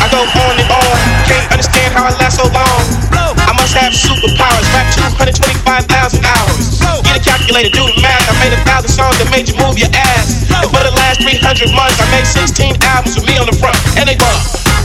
I go on and on. Can't understand how I last so long. I must have superpowers. Rap 225,000 hours. Get a calculator, do the math. I made a thousand songs that made you move your ass. And for the last 300 months, I made 16 albums with me on the front, and they bump.